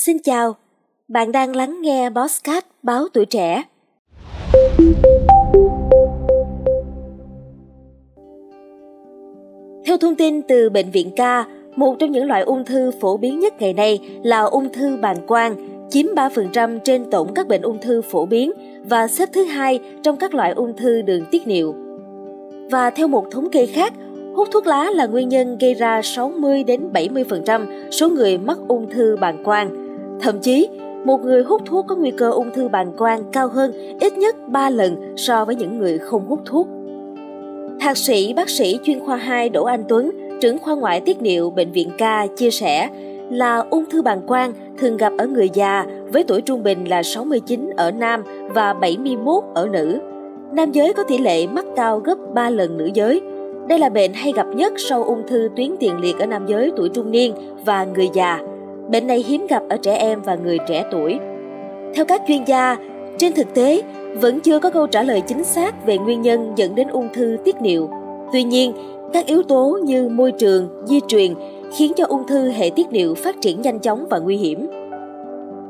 Xin chào, bạn đang lắng nghe Bosscat báo tuổi trẻ. Theo thông tin từ Bệnh viện Ca, một trong những loại ung thư phổ biến nhất ngày nay là ung thư bàng quang, chiếm 3% trên tổng các bệnh ung thư phổ biến và xếp thứ hai trong các loại ung thư đường tiết niệu. Và theo một thống kê khác, hút thuốc lá là nguyên nhân gây ra 60 đến 70% số người mắc ung thư bàng quang. Thậm chí, một người hút thuốc có nguy cơ ung thư bàng quang cao hơn ít nhất 3 lần so với những người không hút thuốc. Thạc sĩ bác sĩ chuyên khoa 2 Đỗ Anh Tuấn, trưởng khoa ngoại tiết niệu Bệnh viện Ca chia sẻ là ung thư bàng quang thường gặp ở người già với tuổi trung bình là 69 ở nam và 71 ở nữ. Nam giới có tỷ lệ mắc cao gấp 3 lần nữ giới. Đây là bệnh hay gặp nhất sau ung thư tuyến tiền liệt ở nam giới tuổi trung niên và người già. Bệnh này hiếm gặp ở trẻ em và người trẻ tuổi. Theo các chuyên gia, trên thực tế vẫn chưa có câu trả lời chính xác về nguyên nhân dẫn đến ung thư tiết niệu. Tuy nhiên, các yếu tố như môi trường, di truyền khiến cho ung thư hệ tiết niệu phát triển nhanh chóng và nguy hiểm.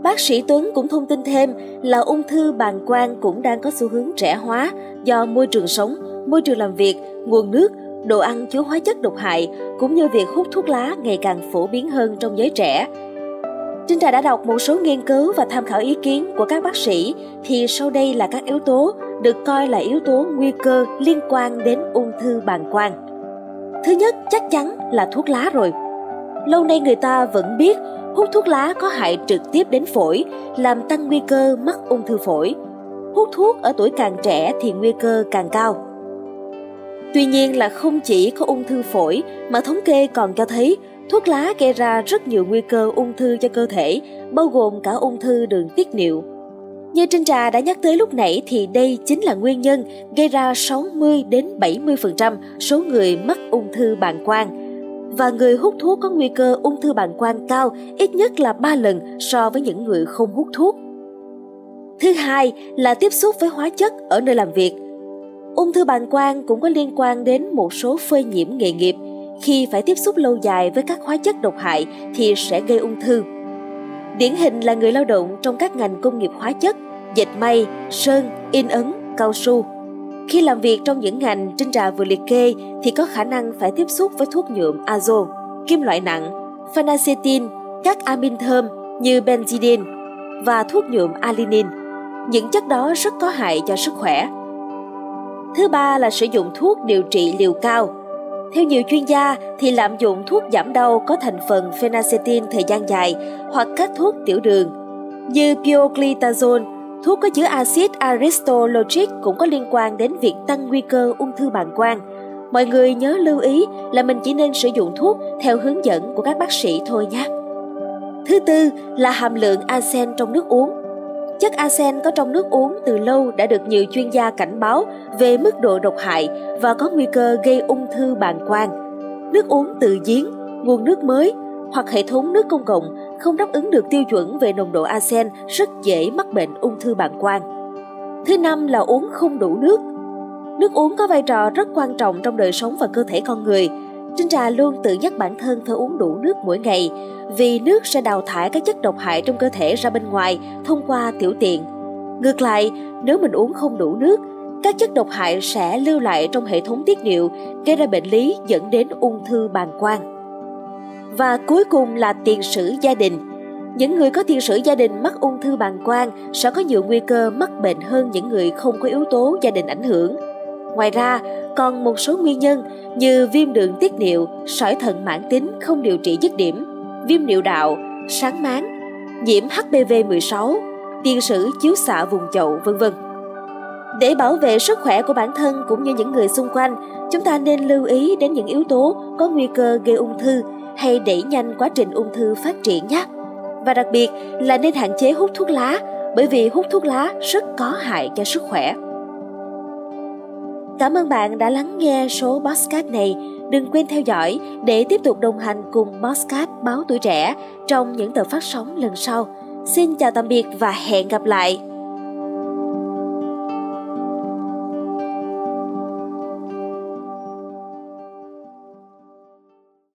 Bác sĩ Tuấn cũng thông tin thêm là ung thư bàng quang cũng đang có xu hướng trẻ hóa do môi trường sống, môi trường làm việc, nguồn nước, đồ ăn chứa hóa chất độc hại cũng như việc hút thuốc lá ngày càng phổ biến hơn trong giới trẻ. Trinh Trà đã đọc một số nghiên cứu và tham khảo ý kiến của các bác sĩ thì sau đây là các yếu tố được coi là yếu tố nguy cơ liên quan đến ung thư bàng quang. Thứ nhất chắc chắn là thuốc lá rồi. Lâu nay người ta vẫn biết hút thuốc lá có hại trực tiếp đến phổi, làm tăng nguy cơ mắc ung thư phổi. Hút thuốc ở tuổi càng trẻ thì nguy cơ càng cao. Tuy nhiên là không chỉ có ung thư phổi mà thống kê còn cho thấy thuốc lá gây ra rất nhiều nguy cơ ung thư cho cơ thể, bao gồm cả ung thư đường tiết niệu. Như Trinh Trà đã nhắc tới lúc nãy thì đây chính là nguyên nhân gây ra 60 đến 70% số người mắc ung thư bàng quang và người hút thuốc có nguy cơ ung thư bàng quang cao ít nhất là 3 lần so với những người không hút thuốc. Thứ hai là tiếp xúc với hóa chất ở nơi làm việc. Ung thư bàng quang cũng có liên quan đến một số phơi nhiễm nghề nghiệp. Khi phải tiếp xúc lâu dài với các hóa chất độc hại thì sẽ gây ung thư. Điển hình là người lao động trong các ngành công nghiệp hóa chất, dệt may, sơn, in ấn, cao su, khi làm việc trong những ngành trên trà vừa liệt kê thì có khả năng phải tiếp xúc với thuốc nhuộm azo, kim loại nặng, phenacetin, các amin thơm như benzidin và thuốc nhuộm alinin. Những chất đó rất có hại cho sức khỏe. Thứ ba là sử dụng thuốc điều trị liều cao. Theo nhiều chuyên gia thì lạm dụng thuốc giảm đau có thành phần phenacetin thời gian dài hoặc các thuốc tiểu đường như pioglitazone, Thuốc có chứa axit aristologic cũng có liên quan đến việc tăng nguy cơ ung thư bàng quang. Mọi người nhớ lưu ý là mình chỉ nên sử dụng thuốc theo hướng dẫn của các bác sĩ thôi nhé. Thứ tư là hàm lượng arsen trong nước uống. Chất arsen có trong nước uống từ lâu đã được nhiều chuyên gia cảnh báo về mức độ độc hại và có nguy cơ gây ung thư bàng quang. Nước uống từ giếng, nguồn nước mới hoặc hệ thống nước công cộng không đáp ứng được tiêu chuẩn về nồng độ arsen rất dễ mắc bệnh ung thư bàng quang. Thứ năm là uống không đủ nước. Nước uống có vai trò rất quan trọng trong đời sống và cơ thể con người. Trinh Trà luôn tự nhắc bản thân phải uống đủ nước mỗi ngày vì nước sẽ đào thải các chất độc hại trong cơ thể ra bên ngoài thông qua tiểu tiện. Ngược lại, nếu mình uống không đủ nước, các chất độc hại sẽ lưu lại trong hệ thống tiết niệu, gây ra bệnh lý dẫn đến ung thư bàng quang. Và cuối cùng là tiền sử gia đình. Những người có tiền sử gia đình mắc ung thư bàng quang sẽ có nhiều nguy cơ mắc bệnh hơn những người không có yếu tố gia đình ảnh hưởng. Ngoài ra, còn một số nguyên nhân như viêm đường tiết niệu, sỏi thận mãn tính không điều trị dứt điểm, viêm niệu đạo, sáng máng, nhiễm HPV-16, tiền sử chiếu xạ vùng chậu, vân vân. Để bảo vệ sức khỏe của bản thân cũng như những người xung quanh, chúng ta nên lưu ý đến những yếu tố có nguy cơ gây ung thư hay đẩy nhanh quá trình ung thư phát triển nhé. Và đặc biệt là nên hạn chế hút thuốc lá bởi vì hút thuốc lá rất có hại cho sức khỏe. Cảm ơn bạn đã lắng nghe số podcast này. Đừng quên theo dõi để tiếp tục đồng hành cùng podcast Báo Tuổi Trẻ trong những tờ phát sóng lần sau. Xin chào tạm biệt và hẹn gặp lại!